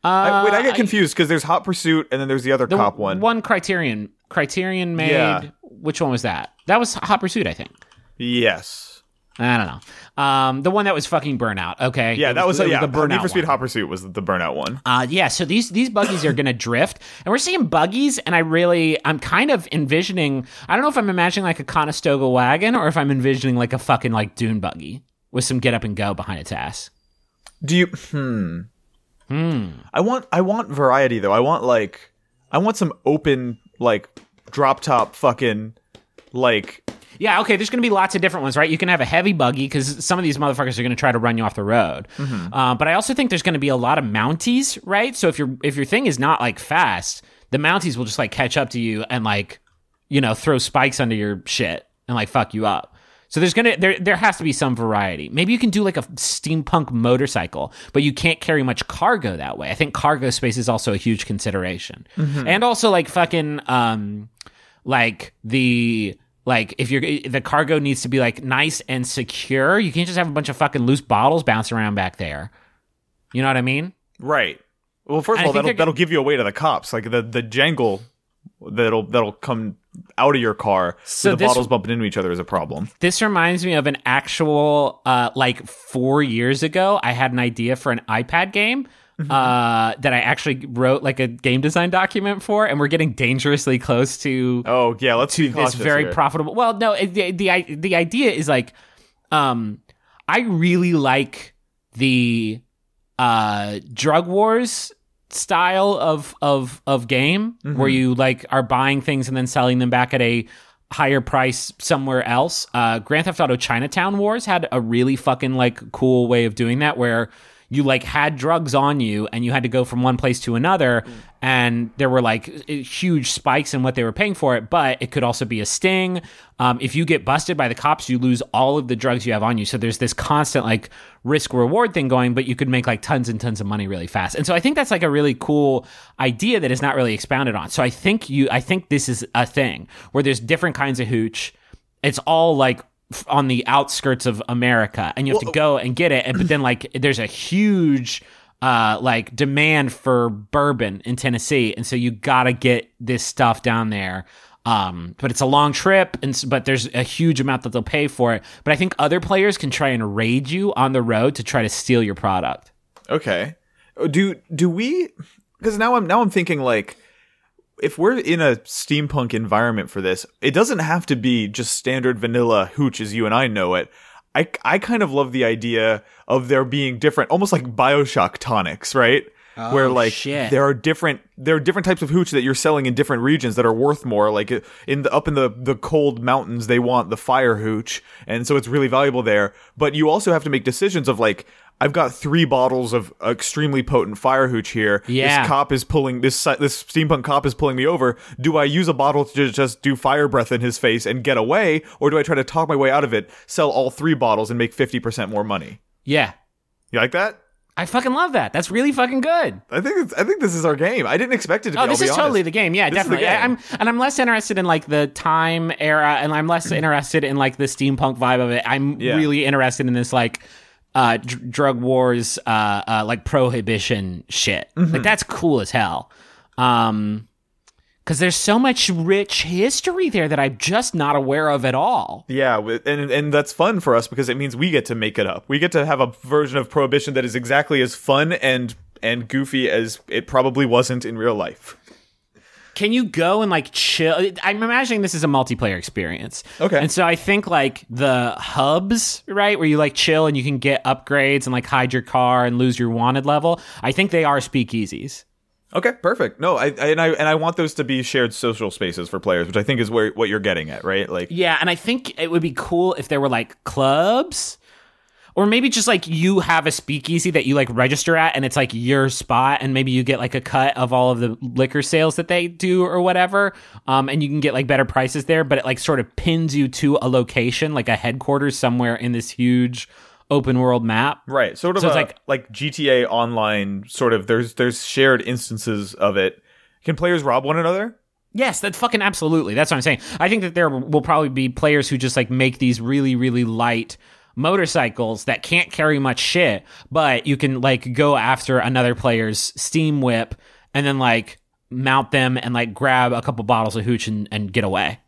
Uh, I, wait, I get confused because there's Hot Pursuit and then there's the other the cop one. One Criterion. Criterion made. Yeah. Which one was that? That was Hot Pursuit, I think. Yes. I don't know. Um, the one that was fucking Burnout. Okay. Yeah, It that was, it yeah. the Burnout. Need for Speed one. Hot Pursuit was the Burnout one. Uh, yeah, so these these buggies are gonna drift, and we're seeing buggies, and I really, I'm kind of envisioning. I don't know if I'm imagining like a Conestoga wagon or if I'm envisioning like a fucking like dune buggy with some get up and go behind its ass. Do you? Hmm. Hmm. I want. I want variety though. I want like. I want some open like drop top fucking like. Yeah, okay. There's going to be lots of different ones, right? You can have a heavy buggy because some of these motherfuckers are going to try to run you off the road. Uh, but I also think there's going to be a lot of Mounties, right? So if your if your thing is not like fast, the Mounties will just like catch up to you and like you know throw spikes under your shit and like fuck you up. So there's gonna there there has to be some variety. Maybe you can do like a steampunk motorcycle, but you can't carry much cargo that way. I think cargo space is also a huge consideration, and also like fucking um like the like if you're the cargo needs to be like nice and secure. You can't just have a bunch of fucking loose bottles bouncing around back there. You know what I mean? Right. Well, first I of all, that'll that'll give you away to the cops. Like the the jangle that'll that'll come out of your car. So the this- bottles bumping into each other is a problem. This reminds me of an actual uh like 4 years ago I had an idea for an iPad game uh that I actually wrote like a game design document for and we're getting dangerously close to Oh yeah, let's be this very here. profitable. Well, no, the, the the idea is like, um, I really like the uh drug wars style of of of game where you like are buying things and then selling them back at a higher price somewhere else. Uh Grand Theft Auto Chinatown Wars had a really fucking like cool way of doing that where you like had drugs on you and you had to go from one place to another and there were like huge spikes in what they were paying for it but it could also be a sting. Um, if you get busted by the cops you lose all of the drugs you have on you. So there's this constant like risk reward thing going but you could make like tons and tons of money really fast. And so i think that's like a really cool idea that is not really expounded on. So i think you i think this is a thing where there's different kinds of hooch. It's all like on the outskirts of America, and you have to go and get it. And but then like there's a huge uh like demand for bourbon in Tennessee, and so you got to get this stuff down there. Um, but it's a long trip, and but there's a huge amount that they'll pay for it. But I think other players can try and raid you on the road to try to steal your product. Okay. Do do we? Because now I'm now I'm thinking like, if we're in a steampunk environment for this, it doesn't have to be just standard vanilla hooch as you and I know it. I I kind of love the idea of there being different, almost like Bioshock tonics, right? Where oh, like shit. there are different there are different types of hooch that you're selling in different regions that are worth more. Like in the up in the the cold mountains, they want the fire hooch, and so it's really valuable there. But you also have to make decisions of like. I've got three bottles of extremely potent fire hooch here. Yeah. This cop is pulling this this steampunk cop is pulling me over. Do I use a bottle to just do fire breath in his face and get away, or do I try to talk my way out of it, sell all three bottles and make fifty percent more money? Yeah, You like that? I fucking love that. That's really fucking good. I think it's, I think this is our game. I didn't expect it to be. Oh, this be is totally the game. Yeah, This definitely. I, game. I'm and I'm less interested in like the time era, and I'm less interested in like the steampunk vibe of it. I'm Yeah. really interested in this like uh dr- drug wars, uh, uh like prohibition shit. Mm-hmm. Like that's cool as hell. Um, because there's so much rich history there that I'm just not aware of at all. Yeah, and and that's fun for us because it means we get to make it up. We get to have a version of prohibition that is exactly as fun and and goofy as it probably wasn't in real life. Can you go and like chill? I'm imagining this is a multiplayer experience. Okay. And so I think like the hubs, right, where you like chill and you can get upgrades and like hide your car and lose your wanted level. I think they are speakeasies. Okay, perfect. No, I, I and I and I want those to be shared social spaces for players, which I think is where what you're getting at, right? Like, Yeah, and I think it would be cool if there were like clubs. Or maybe just like you have a speakeasy that you like register at and it's like your spot and maybe you get like a cut of all of the liquor sales that they do or whatever. Um, and you can get like better prices there, but it like sort of pins you to a location, like a headquarters somewhere in this huge open world map. right, sort of So it's a- like- like GTA Online. Sort of, there's there's shared instances of it. Can players rob one another? Yes, that fucking absolutely. That's what I'm saying. I think that there will probably be players who just like make these really, really light motorcycles that can't carry much shit, but you can like go after another player's steam whip and then like mount them and like grab a couple bottles of hooch and, and get away.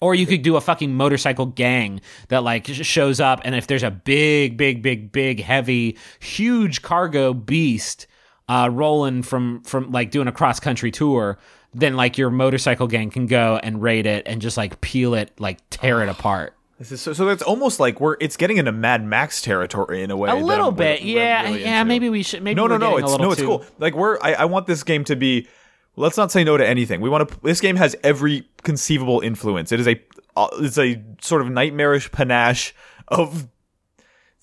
Or you could do a fucking motorcycle gang that like shows up, and if there's a big, big, big, big, heavy, huge cargo beast uh, rolling from from like doing a cross country tour, then like your motorcycle gang can go and raid it and just like peel it, like tear it apart. This is so, so it's almost like we're it's getting into Mad Max territory in a way. A little bit, we're- we're yeah, really yeah. into. Maybe we should. Maybe no, no, no. It's no, it's too- cool. Like we're I, I want this game to be. Let's not say no to anything. We want to. This game has every conceivable influence. It is a. Uh, it's a sort of nightmarish panache of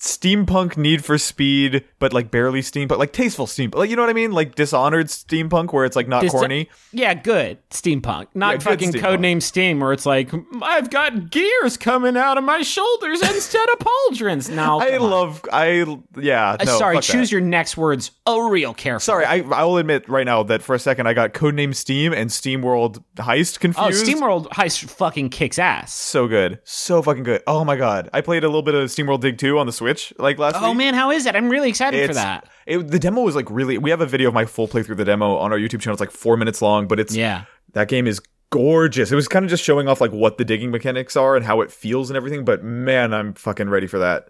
steampunk Need for Speed, but like barely steampunk, like tasteful steampunk. Like you know what I mean? Like dishonored steampunk, where it's like not Dis- corny. Yeah, good steampunk, not Yeah, fucking steampunk. codename Steam, where it's like I've got gears coming out of my shoulders instead of pauldrons. Now I love. I yeah. Uh, No, sorry, fuck that. choose your next words. Oh, real careful. Sorry, I I will admit right now that for a second I got codename Steam and SteamWorld Heist confused. Oh, confused. SteamWorld Heist fucking kicks ass. so good, so fucking good. Oh my god, I played a little bit of SteamWorld Dig 2 on the Switch like last week. Oh man, how is it? I'm really excited for that. It, the demo was like really. We have a video of my full playthrough of the demo on our YouTube channel. It's like four minutes long, but it's Yeah. that game is gorgeous. It was kind of just showing off like what the digging mechanics are and how it feels and everything. But man, I'm fucking ready for that.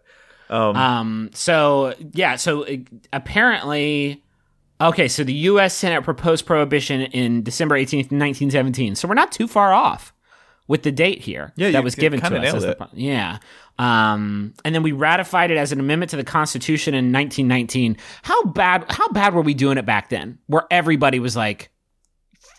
Um. So yeah. So uh, apparently, okay. So the U.S. Senate proposed prohibition in December 18th, 1917. So we're not too far off with the date here. Yeah, that was given to us. the- yeah. Um. And then we ratified it as an amendment to the Constitution in 1919. How bad? How bad were we doing it back then? Where everybody was like,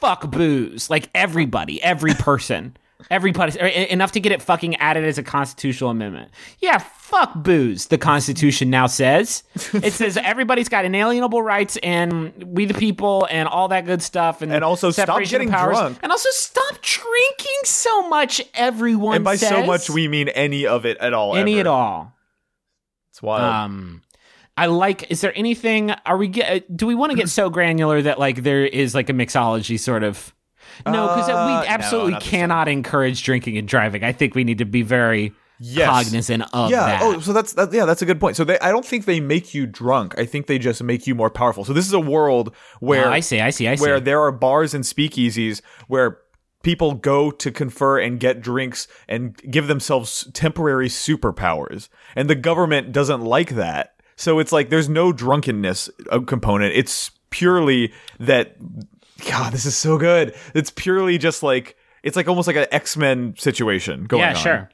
"Fuck booze!" Like everybody, every person. Everybody er, enough to get it fucking added as a constitutional amendment. Yeah, fuck booze. The Constitution now says it says everybody's got inalienable rights and we the people and all that good stuff and And also stop getting powers. drunk. and also stop drinking so much. Everyone And by so much, we mean any of it at all. any ever. at all. It's wild. Um, I like. Is there anything? Are we get? Do we want to get so granular that like there is like a mixology sort of? No, because Uh, we absolutely this cannot encourage drinking and driving. I think we need to be very Yes. cognizant of yeah. that. Oh, so that's that, yeah, that's a good point. So they, I don't think they make you drunk. I think they just make you more powerful. So this is a world where Oh, I see. I see. I see. where there are bars and speakeasies where people go to confer and get drinks and give themselves temporary superpowers. And the government doesn't like that. So it's like there's no drunkenness uh, component. It's purely that God, this is so good. It's purely just like it's like almost like an X-Men situation going yeah, on. Yeah, sure.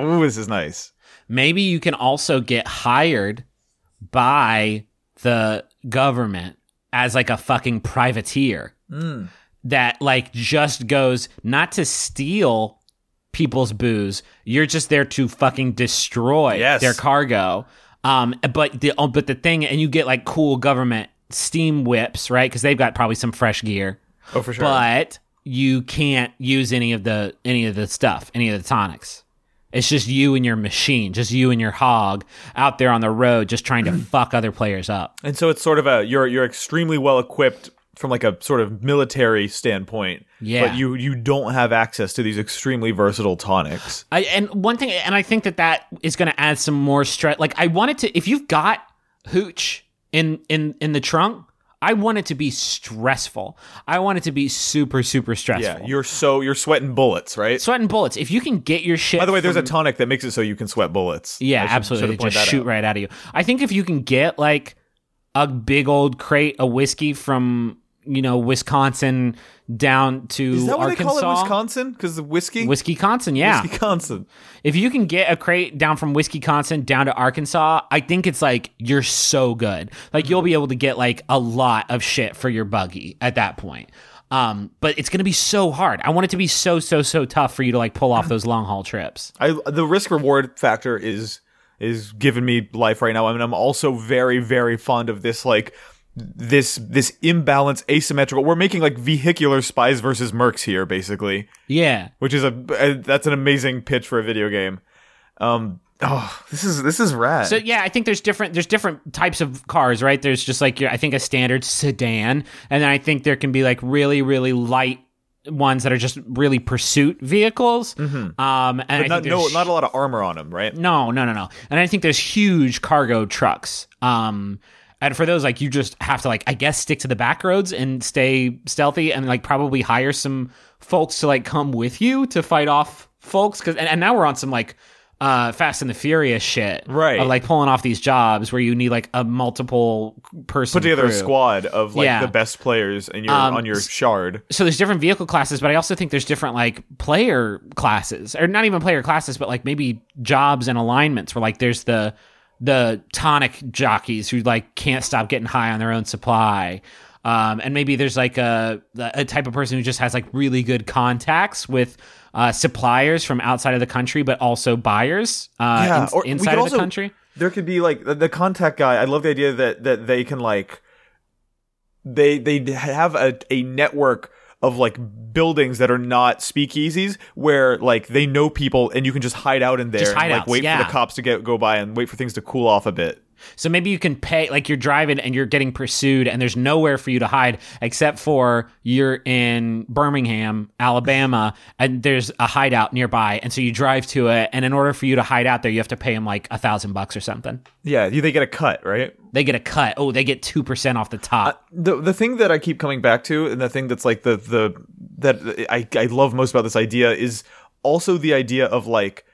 Ooh, this is nice. Maybe you can also get hired by the government as like a fucking privateer Hmm. that like just goes not to steal people's booze. You're just there to fucking destroy Yes. their cargo. Um, but the but the thing, and you get like cool government steam whips, right? Because they've got probably some fresh gear. Oh, for sure. But you can't use any of the any of the stuff, any of the tonics. It's just you and your machine, just you and your hog out there on the road, just trying to fuck other players up. And so it's sort of a you're you're extremely well equipped from like a sort of military standpoint. Yeah. But you you don't have access to these extremely versatile tonics. I, and one thing, and I think that that is going to add some more stress. Like I wanted to, if you've got hooch in in in the trunk, I want it to be stressful. I want it to be super super stressful. Yeah, you're so you're sweating bullets, right? sweating bullets. If you can get your shit. By the way, there's a tonic that makes it so you can sweat bullets. Yeah, should- absolutely. should Just shoot out. right out of you. I think if you can get like a big old crate of whiskey from you know Wisconsin down to Is that what Arkansas. they call it, Wisconsin? Because the whiskey. Whiskey, Wisconsin, yeah. Wisconsin. If you can get a crate down from Whiskey, Wisconsin down to Arkansas, I think it's like you're so good. Like you'll be able to get like a lot of shit for your buggy at that point. Um, but it's gonna be so hard. I want it to be so so so tough for you to like pull off those long haul trips. I the risk reward factor is is giving me life right now. I mean, I'm also very very fond of this like this this imbalance asymmetrical. We're making like vehicular spies versus mercs here, basically, Yeah. which is a, a that's an amazing pitch for a video game. Um, oh, this is this is rad. So yeah, I think there's different there's different types of cars, right? There's just like your I think a standard sedan, and then I think there can be like really really light ones that are just really pursuit vehicles. Um, and I think not no not a lot of armor on them, right? No, no, no, no. And I think there's huge cargo trucks. Um, and for those, like you just have to like I guess stick to the back roads and stay stealthy, and like probably hire some folks to like come with you to fight off folks. Because and, and now we're on some like uh Fast and the Furious shit, Right. Of like pulling off these jobs where you need like a multiple person Put together a squad of like Yeah. the best players and you're Um, on your shard. so there's different vehicle classes, but I also think there's different like player classes, or not even player classes, but like maybe jobs and alignments. Where like there's the the tonic jockeys who like can't stop getting high on their own supply, um, and maybe there's like a a type of person who just has like really good contacts with. Uh, suppliers from outside of the country, but also buyers uh, Yeah, in- or inside of also- the country. There could be like the, the contact guy. I love the idea that that they can like they they have a a network of like buildings that are not speakeasies where like they know people and you can just hide out in there Just and like hideouts, wait yeah. for the cops to get go by and wait for things to cool off a bit. So maybe you can pay, like you're driving and you're getting pursued, and there's nowhere for you to hide except for you're in Birmingham, Alabama, and there's a hideout nearby. And so you drive to it, and in order for you to hide out there, you have to pay them like a thousand bucks or something. Yeah, they get a cut, right? They get a cut. Oh, they get 2% off the top. Uh, the the thing that I keep coming back to, and the thing that's like the the that I I love most about this idea is also the idea of like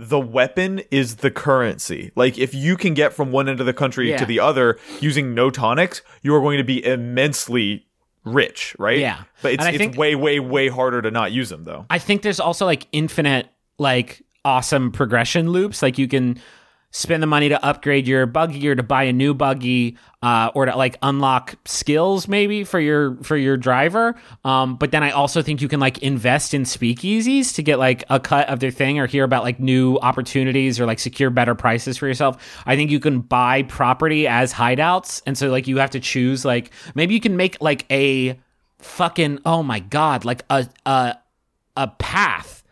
the weapon is the currency. Like if you can get from one end of the country Yeah. to the other using no tonics, you are going to be immensely rich, right? Yeah. But it's it's think- way way way harder to not use them though. I think there's also like infinite, like awesome progression loops. Like you can spend the money to upgrade your buggy or to buy a new buggy, uh, or to like unlock skills maybe for your for your driver. Um, but then I also think you can like invest in speakeasies to get like a cut of their thing or hear about like new opportunities or like secure better prices for yourself. I think you can buy property as hideouts, and so like you have to choose like maybe you can make like a fucking oh my god like a a a path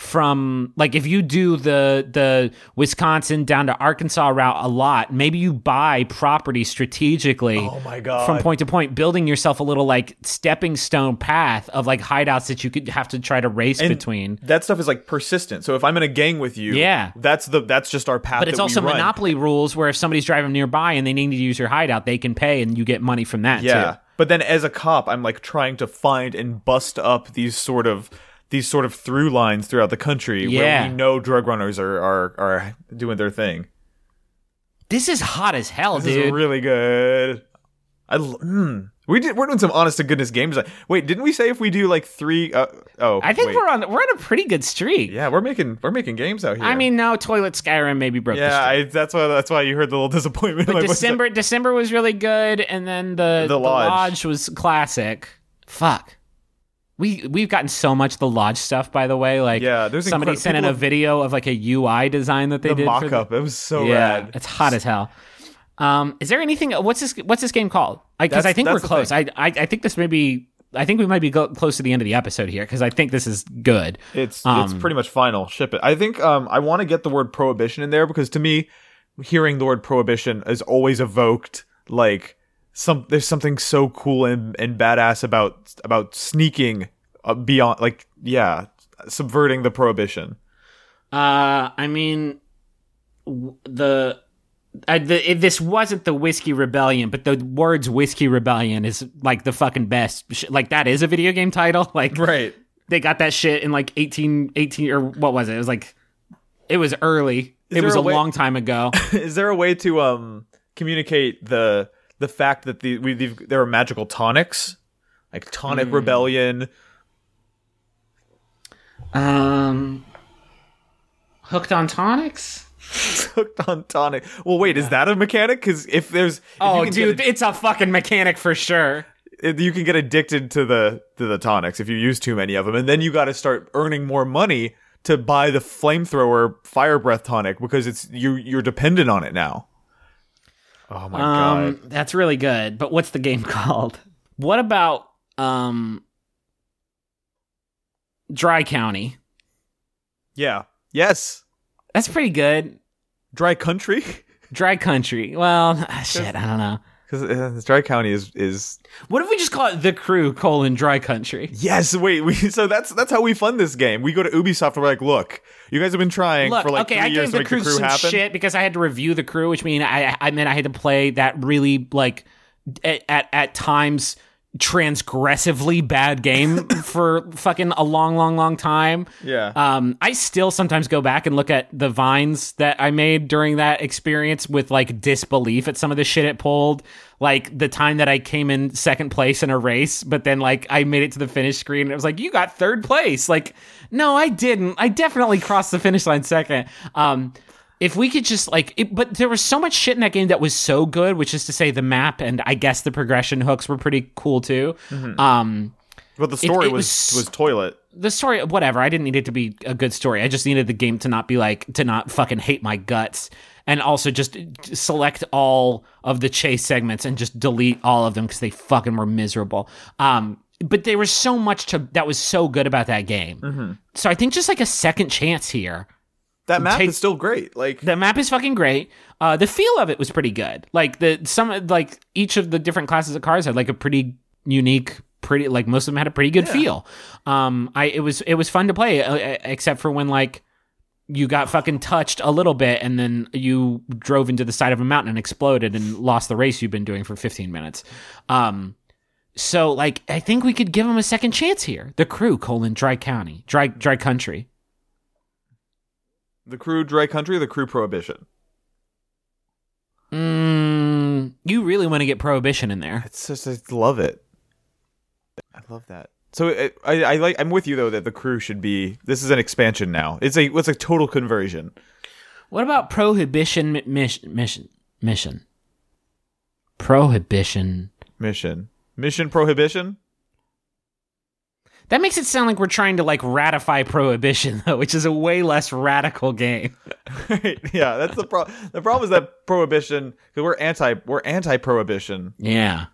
from like if you do the the Wisconsin down to Arkansas route a lot, maybe you buy property strategically. Oh my God. From point to point, building yourself a little like stepping stone path of like hideouts that you could have to try to race And between. that stuff is like persistent. So if I'm in a gang with you, Yeah. that's the that's just our path. But it's also monopoly rules where if somebody's driving nearby and they need to use your hideout, they can pay and you get money from that Yeah. too. But then as a cop, I'm like trying to find and bust up these sort of these sort of through lines throughout the country Yeah. where we know drug runners are are, are doing their thing. This is hot as hell, This dude. is really good. I l- mm. we did we're doing some honest to goodness games. Wait, didn't we say if we do like three? Uh, oh, I think wait. we're on we're on a pretty good streak. yeah we're making we're making games out here. I mean, no, Toilet Skyrim maybe broke yeah. I, that's why that's why you heard the little disappointment. in But. December December was really good, and then the The the, Lodge. lodge. was classic. Fuck. We we've gotten so much the lodge stuff, by the way. Like, Yeah, there's somebody sent in a video of like a UI design that they the did. mock for the- up. It was so yeah, rad. it's hot as hell. Um, is there anything? What's this? What's this game called? Because That's- I think we're close. I, I I think this may be. I think we might be go- close to the end of the episode here because I think this is good. It's it's Um, pretty much final. Ship it. I think um I want to get the word prohibition in there because to me, hearing the word prohibition is always evoked like some there's something so cool and and badass about about sneaking uh, beyond like yeah subverting the prohibition. Uh, I mean, the, uh, the if this wasn't the whiskey rebellion, but the words whiskey rebellion is like the fucking best. sh- Like that is a video game title. Like Right. they got that shit in like 18, 18 or what was it? It was like it was early. it was a a way- long time ago. Is there a way to um communicate the the fact that the we there are magical tonics like Tonic Rebellion. Um, hooked on tonics. Hooked on Tonic. Well, wait, is that a mechanic? Because if there's, if Oh, dude, it's a fucking mechanic for sure. you can get addicted to the to the tonics if you use too many of them, and then you got to start earning more money to buy the flamethrower fire breath tonic because it's you you're dependent on it now. Oh my Um, god! that's really good. But what's the game called? What about um, Dry County? Yeah. Yes. That's pretty good. Dry country. Dry Country. Well, shit, I don't know. Because uh, Dry County is is What if we just call it The Crew colon Dry Country? yes. Wait, we so that's that's how we fund this game. We go to Ubisoft and we're like, look, you guys have been trying Look, for like okay, three I years gave to the make crew, the crew some happen. shit because I had to review the crew, which mean I I meant I had to play that really like at at, at times transgressively bad game for fucking a long, long, long time. Yeah. Um, I still sometimes go back and look at the vines that I made during that experience with like disbelief at some of the shit it pulled. Like the time that I came in second place in a race, but then like I made it to the finish screen and it was like, you got third place. Like, no, I didn't. I definitely crossed the finish line second. Um, if we could just like it, but there was so much shit in that game that was so good which is to say the map and i guess the progression hooks were pretty cool too. Um but the story it was, was- was toilet. the story whatever i didn't need it to be a good story. I just needed the game to not be like to not fucking hate my guts and also just select all of the chase segments and just delete all of them because they fucking were miserable. Um but there was so much to that was so good about that game. So i think just like a second chance here That map take- is still great. Like the map is fucking great. Uh, the feel of it was pretty good. Like the some like each of the different classes of cars had like a pretty unique, pretty like most of them had a pretty good feel. Um, I it was it was fun to play, uh, except for when like you got fucking touched a little bit and then you drove into the side of a mountain and exploded and lost the race you've been doing for 15 minutes. Um, so like I think we could give them a second chance here. The crew colon dry county, dry dry country. The crew dry country, the crew prohibition. Mm, you really want to get prohibition in there. It's just I love it. I love that. So it, I I like I'm with you though that the crew should be this is an expansion now. It's a it's a total conversion. What about prohibition mi- mission mission mission? Prohibition. Mission. Mission prohibition? That makes it sound like we're trying to like ratify prohibition though, which is a way less radical game. yeah, that's the problem. The problem is that prohibition because we're anti we're anti prohibition, Yeah.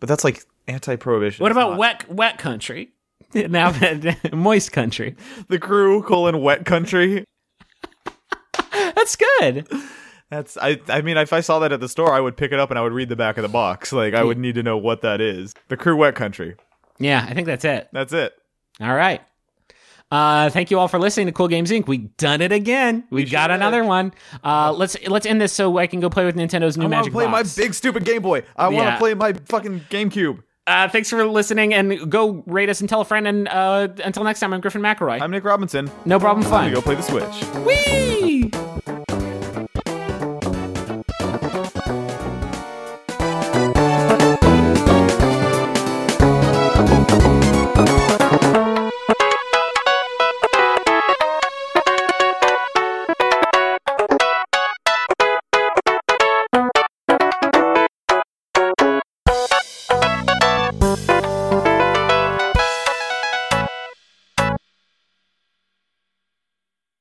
but that's like anti prohibition. What about wet wet country? now moist country. the crew colon wet country? That's good. That's I I mean if I saw that at the store I would pick it up and I would read the back of the box. Like I would need to know what that is. The crew wet country. Yeah, I think that's it. That's it. All right. Uh, thank you all for listening to Cool Games Inc. We done it again. We, got sure another one. Uh, let's let's end this so I can go play with Nintendo's new I want to play Box. my big stupid Game Boy. I want to play my fucking GameCube. Uh, thanks for listening, and go rate us and tell a friend. And uh, until next time, I'm Griffin McElroy. I'm Nick Robinson. no problem. Fun. go play the Switch. Whee!